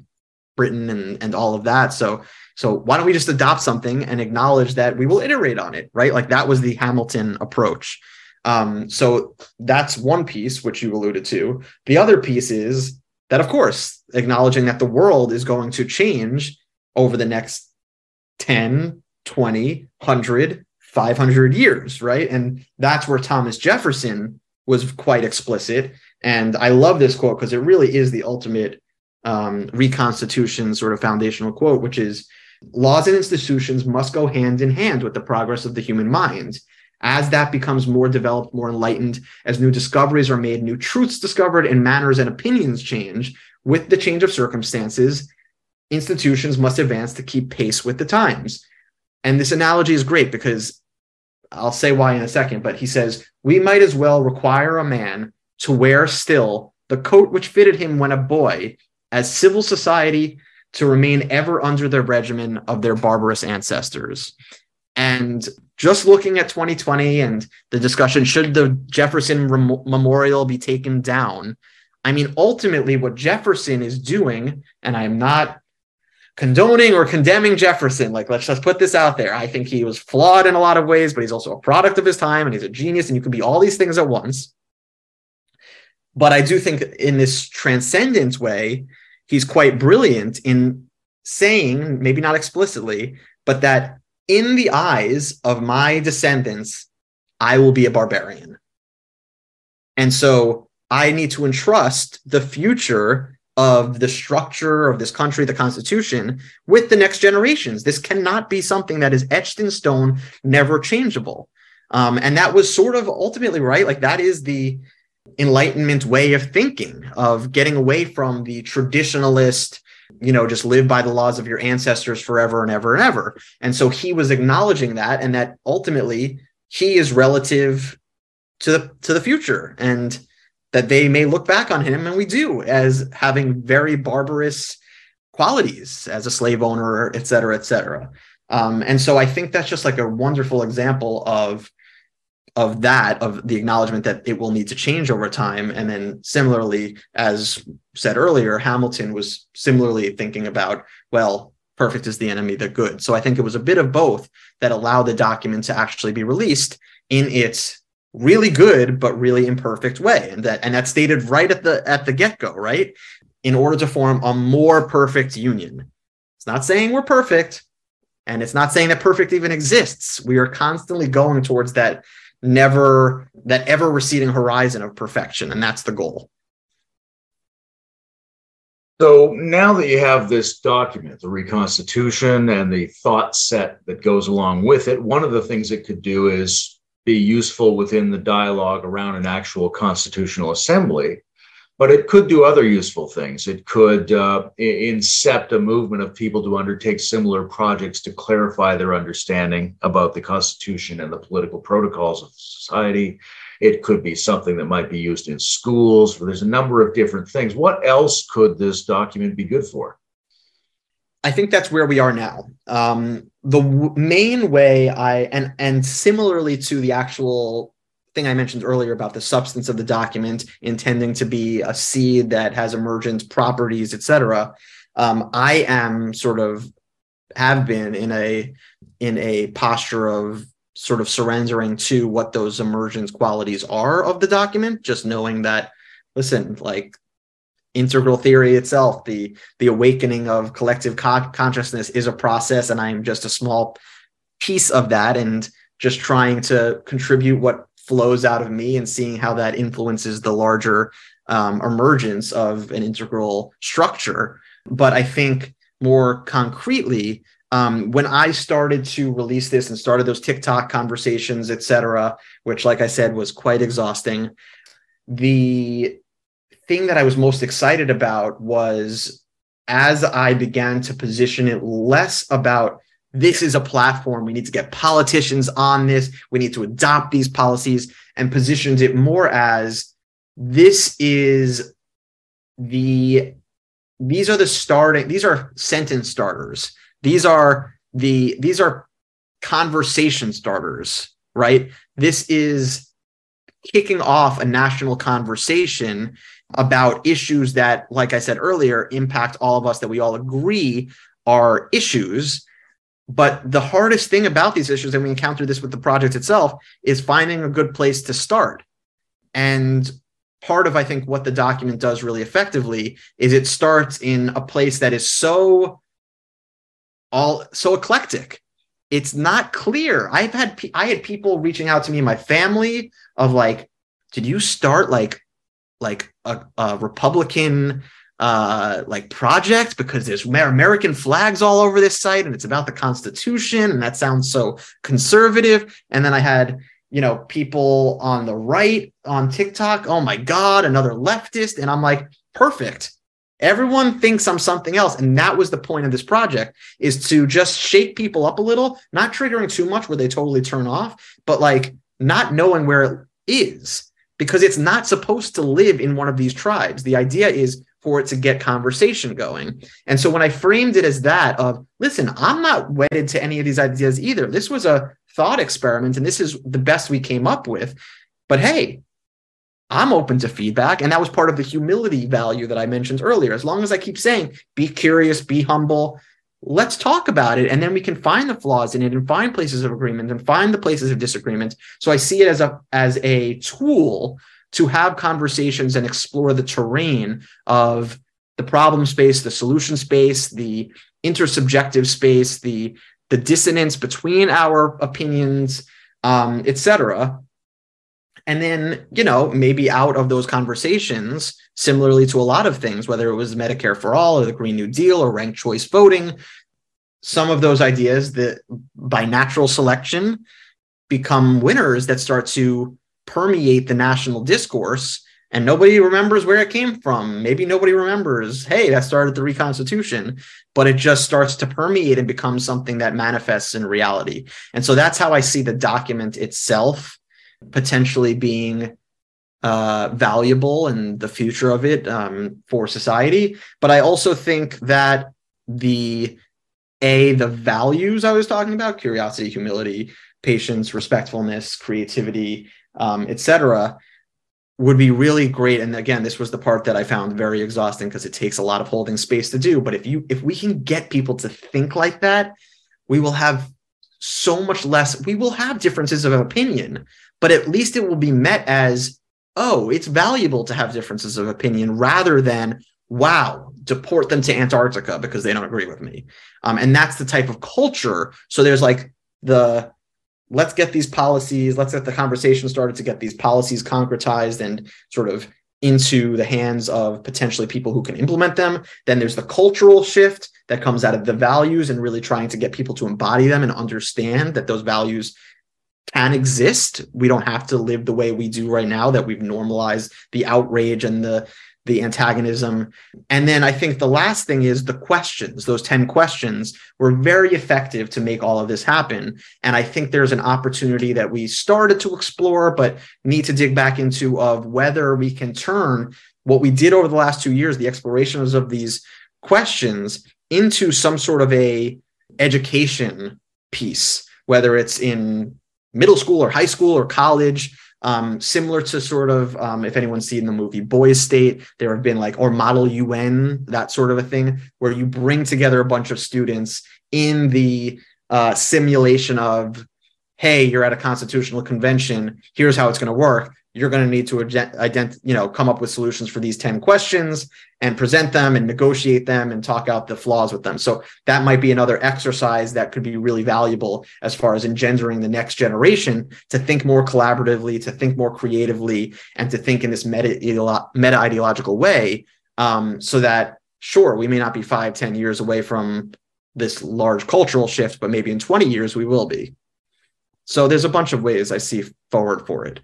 britain and and all of that so so why don't we just adopt something and acknowledge that we will iterate on it right like that was the hamilton approach um so that's one piece which you alluded to the other piece is that of course acknowledging that the world is going to change over the next 10 20 100 500 years, right? And that's where Thomas Jefferson was quite explicit. And I love this quote because it really is the ultimate um, reconstitution sort of foundational quote, which is laws and institutions must go hand in hand with the progress of the human mind. As that becomes more developed, more enlightened, as new discoveries are made, new truths discovered, and manners and opinions change with the change of circumstances, institutions must advance to keep pace with the times. And this analogy is great because I'll say why in a second, but he says, We might as well require a man to wear still the coat which fitted him when a boy, as civil society to remain ever under the regimen of their barbarous ancestors. And just looking at 2020 and the discussion, should the Jefferson Rem- Memorial be taken down? I mean, ultimately, what Jefferson is doing, and I'm not condoning or condemning Jefferson. Like, let's just put this out there. I think he was flawed in a lot of ways, but he's also a product of his time and he's a genius, and you can be all these things at once. But I do think in this transcendent way, he's quite brilliant in saying, maybe not explicitly, but that in the eyes of my descendants, I will be a barbarian. And so I need to entrust the future of the structure of this country, the Constitution, with the next generations. This cannot be something that is etched in stone, never changeable. Um, and that was sort of ultimately right. Like that is the Enlightenment way of thinking, of getting away from the traditionalist you know, just live by the laws of your ancestors forever and ever and ever. And so he was acknowledging that and that ultimately he is relative to the to the future and that they may look back on him and we do as having very barbarous qualities as a slave owner, et cetera, et cetera. Um, and so I think that's just like a wonderful example of of that of the acknowledgement that it will need to change over time. And then similarly as said earlier hamilton was similarly thinking about well perfect is the enemy the good. So i think it was a bit of both that allowed the document to actually be released in its really good but really imperfect way. And that and that's stated right at the at the get-go right? In order to form a more perfect union. It's not saying we're perfect and it's not saying that perfect even exists. We are constantly going towards that never that ever receding horizon of perfection and that's the goal. So now that you have this document the reconstitution and the thought set that goes along with it one of the things it could do is be useful within the dialogue around an actual constitutional assembly but it could do other useful things. It could uh, incept a movement of people to undertake similar projects to clarify their understanding about the Constitution and the political protocols of society. It could be something that might be used in schools. There's a number of different things. What else could this document be good for? I think that's where we are now. Um, the w- main way I and and similarly to the actual thing I mentioned earlier about the substance of the document intending to be a seed that has emergent properties, etc. Um, I am sort of have been in a in a posture of sort of surrendering to what those emergent qualities are of the document, just knowing that, listen, like integral theory itself, the the awakening of collective co- consciousness is a process, and I am just a small piece of that, and just trying to contribute what flows out of me and seeing how that influences the larger um, emergence of an integral structure. But I think more concretely, um, when I started to release this and started those TikTok conversations, et cetera, which, like I said, was quite exhausting, the thing that I was most excited about was as I began to position it less about this is a platform. We need to get politicians on this. We need to adopt these policies and positions it more as this is the these are the starting these are sentence starters these are the these are conversation starters right this is kicking off a national conversation about issues that like i said earlier impact all of us that we all agree are issues but the hardest thing about these issues, and we encounter this with the project itself, is finding a good place to start. And part of, I think, what the document does really effectively is it starts in a place that is so all so eclectic. It's not clear. I've had I had people reaching out to me, my family, of like, did you start like like a, a Republican uh, like project because there's American flags all over this site and it's about the Constitution and that sounds so conservative. And then I had you know people on the right on TikTok. Oh my God, another leftist, and I'm like, perfect. Everyone thinks I'm something else, and that was the point of this project: is to just shake people up a little, not triggering too much where they totally turn off, but like not knowing where it is because it's not supposed to live in one of these tribes. The idea is for it to get conversation going. And so when I framed it as that of, listen, I'm not wedded to any of these ideas either. This was a thought experiment and this is the best we came up with. But hey, I'm open to feedback. And that was part of the humility value that I mentioned earlier. As long as I keep saying, be curious, be humble, let's talk about it. And then we can find the flaws in it and find places of agreement and find the places of disagreement. So I see it as a as a tool to have conversations and explore the terrain of the problem space, the solution space, the intersubjective space, the the dissonance between our opinions, um, etc. And then, you know, maybe out of those conversations, similarly to a lot of things, whether it was Medicare for all or the Green New Deal or ranked choice voting, some of those ideas that by natural selection become winners that start to permeate the national discourse and nobody remembers where it came from. Maybe nobody remembers, hey, that started the Reconstitution, but it just starts to permeate and become something that manifests in reality. And so that's how I see the document itself potentially being uh, valuable and the future of it um, for society. But I also think that the a the values I was talking about curiosity, humility, patience, respectfulness, creativity, um, etc would be really great. And again this was the part that i found very exhausting because it takes a lot of holding space to do. But if you if we can get people to think like that we will have so much less we will have differences of opinion but at least it will be met as oh it's valuable to have differences of opinion rather than wow deport them to antarctica because they don't agree with me. Um, and that's the type of culture. So there's like the let's get these policies, let's get the conversation started to get these policies concretized and sort of into the hands of potentially people who can implement them. Then there's the cultural shift that comes out of the values and really trying to get people to embody them and understand that those values can exist. We don't have to live the way we do right now, that we've normalized the outrage and the the antagonism. And then I think the last thing is the questions. Those 10 questions were very effective to make all of this happen. And I think there's an opportunity that we started to explore, but need to dig back into of whether we can turn what we did over the last two years, the explorations of these questions, into some sort of a education piece, whether it's in middle school or high school or college um, similar to sort of um, if anyone's seen the movie Boys State, there have been like or Model UN, that sort of a thing, where you bring together a bunch of students in the uh, simulation of, hey, you're at a constitutional convention. Here's how it's going to work you're going to need to ident- you know come up with solutions for these 10 questions and present them and negotiate them and talk out the flaws with them. So that might be another exercise that could be really valuable as far as engendering the next generation to think more collaboratively to think more creatively and to think in this meta, ideological way um, so that sure we may not be five ten years away from this large cultural shift but maybe in 20 years we will be. So there's a bunch of ways i see forward for it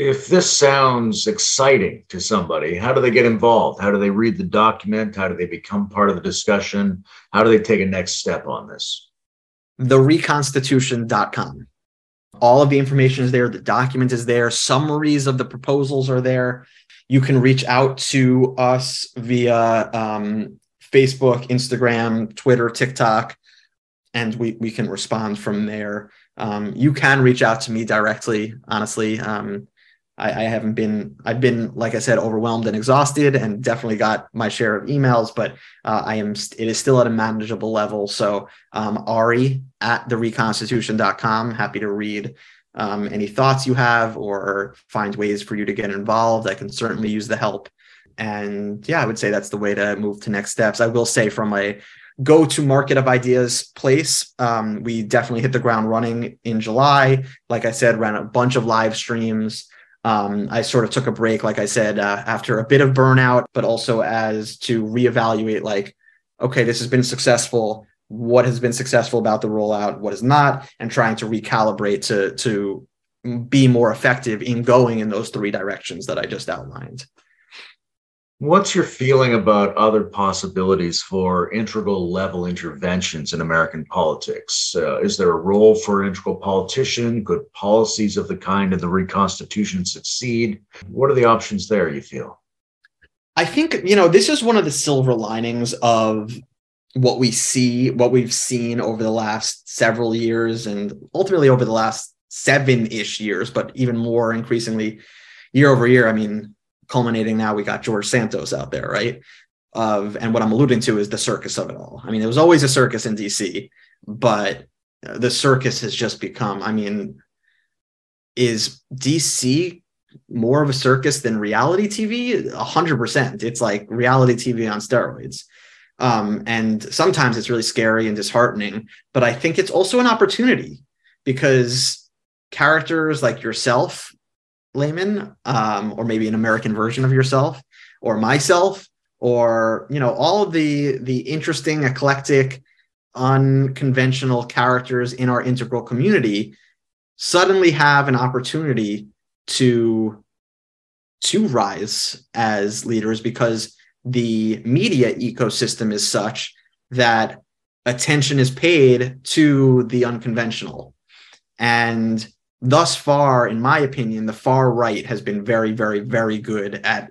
if this sounds exciting to somebody, how do they get involved? How do they read the document? How do they become part of the discussion? How do they take a next step on this? Thereconstitution.com. All of the information is there. The document is there. Summaries of the proposals are there. You can reach out to us via um, Facebook, Instagram, Twitter, TikTok, and we, we can respond from there. Um, you can reach out to me directly, honestly. Um, I, I, haven't been I've been like I said overwhelmed and exhausted and definitely got my share of emails, but uh, I am it is still at a manageable level. So um, Ari at thereconstitution.com, happy to read um, any thoughts you have or find ways for you to get involved. I can certainly use the help. And yeah, I would say that's the way to move to next steps. I will say from a go to market of ideas place. Um, we definitely hit the ground running in July. Like I said, ran a bunch of live streams um, I sort of took a break, like I said, uh, after a bit of burnout, but also as to reevaluate, like, okay, this has been successful. What has been successful about the rollout? What is not? And trying to recalibrate to to be more effective in going in those three directions that I just outlined. What's your feeling about other possibilities for integral level interventions in American politics? Uh, is there a role for an integral politician? Could policies of the kind of the Reconstitution succeed? What are the options there, you feel? I think, you know, this is one of the silver linings of what we see, what we've seen over the last several years and ultimately over the last seven ish years, but even more increasingly year over year. I mean, culminating now we got George Santos out there, right? Of and what I'm alluding to is the circus of it all. I mean, there was always a circus in DC, but the circus has just become. I mean, is DC more of a circus than reality TV? A hundred percent. It's like reality TV on steroids. Um, and sometimes it's really scary and disheartening, but I think it's also an opportunity because characters like yourself layman um, or maybe an american version of yourself or myself or you know all of the the interesting eclectic unconventional characters in our integral community suddenly have an opportunity to to rise as leaders because the media ecosystem is such that attention is paid to the unconventional. And thus far, in my opinion, the far right has been very, very, very good at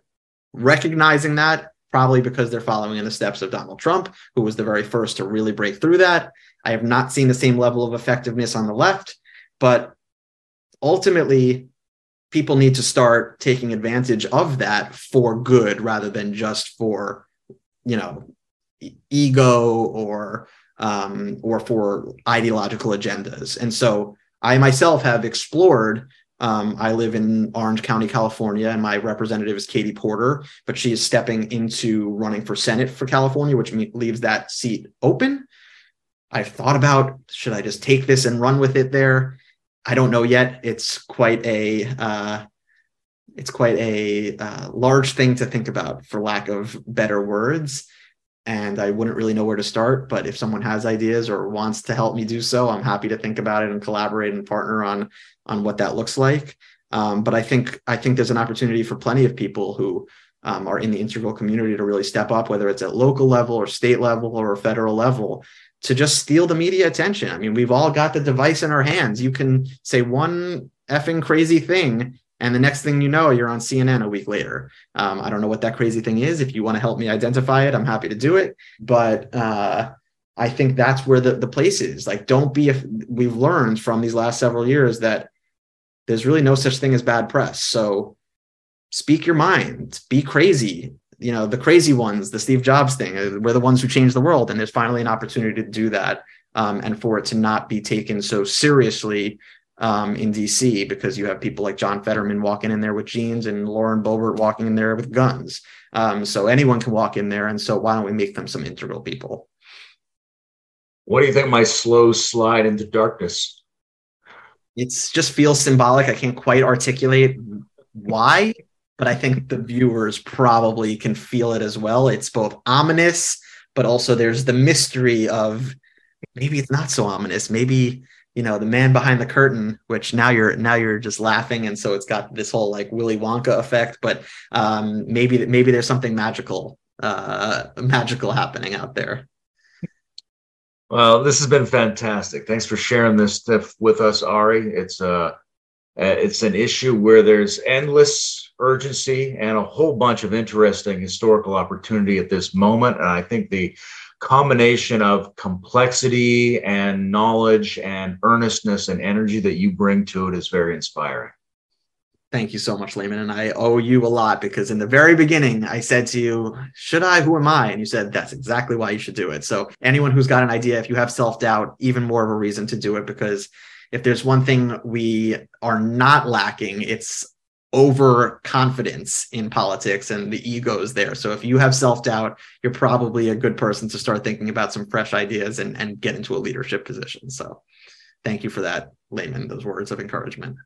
recognizing that, probably because they're following in the steps of Donald Trump, who was the very first to really break through that. I have not seen the same level of effectiveness on the left, but ultimately, people need to start taking advantage of that for good rather than just for, you know, ego or um, or for ideological agendas. And so I myself have explored. Um, I live in Orange County, California, and my representative is Katie Porter, but she is stepping into running for Senate for California, which leaves that seat open. I've thought about should I just take this and run with it there? I don't know yet. It's quite a uh, it's quite a uh, large thing to think about, for lack of better words and I wouldn't really know where to start. But if someone has ideas or wants to help me do so, I'm happy to think about it and collaborate and partner on on what that looks like. Um, but I think I think there's an opportunity for plenty of people who um, are in the integral community to really step up, whether it's at local level or state level or federal level, to just steal the media attention. I mean, we've all got the device in our hands. You can say one effing crazy thing and the next thing you know, you're on CNN a week later. Um, I don't know what that crazy thing is. If you want to help me identify it, I'm happy to do it. But uh, I think that's where the, the place is. Like, don't be, if we've learned from these last several years that there's really no such thing as bad press. So speak your mind, be crazy. You know, the crazy ones, the Steve Jobs thing, uh, we're the ones who changed the world. And there's finally an opportunity to do that um, and for it to not be taken so seriously um, in DC because you have people like John Fetterman walking in there with jeans and Lauren Boebert walking in there with guns. Um, so anyone can walk in there. And so why don't we make them some integral people? What do you think my slow slide into darkness? It just feels symbolic. I can't quite articulate why, but I think the viewers probably can feel it as well. It's both ominous, but also there's the mystery of maybe it's not so ominous. Maybe you know the man behind the curtain which now you're now you're just laughing. And so it's got this whole like willy wonka effect but um maybe maybe there's something magical uh magical happening out there. Well this has been fantastic. Thanks for sharing this stuff with us ari. It's uh it's an issue where there's endless urgency and a whole bunch of interesting historical opportunity at this moment. And i think the combination of complexity and knowledge and earnestness and energy that you bring to it is very inspiring. Thank you so much, Layman. And I owe you a lot because in the very beginning, I said to you, Should I? Who am I? And you said, That's exactly why you should do it. So, anyone who's got an idea, if you have self doubt, even more of a reason to do it because if there's one thing we are not lacking, it's overconfidence in politics and the egos there. So if you have self-doubt, you're probably a good person to start thinking about some fresh ideas and, and get into a leadership position. So thank you for that, Layman, those words of encouragement.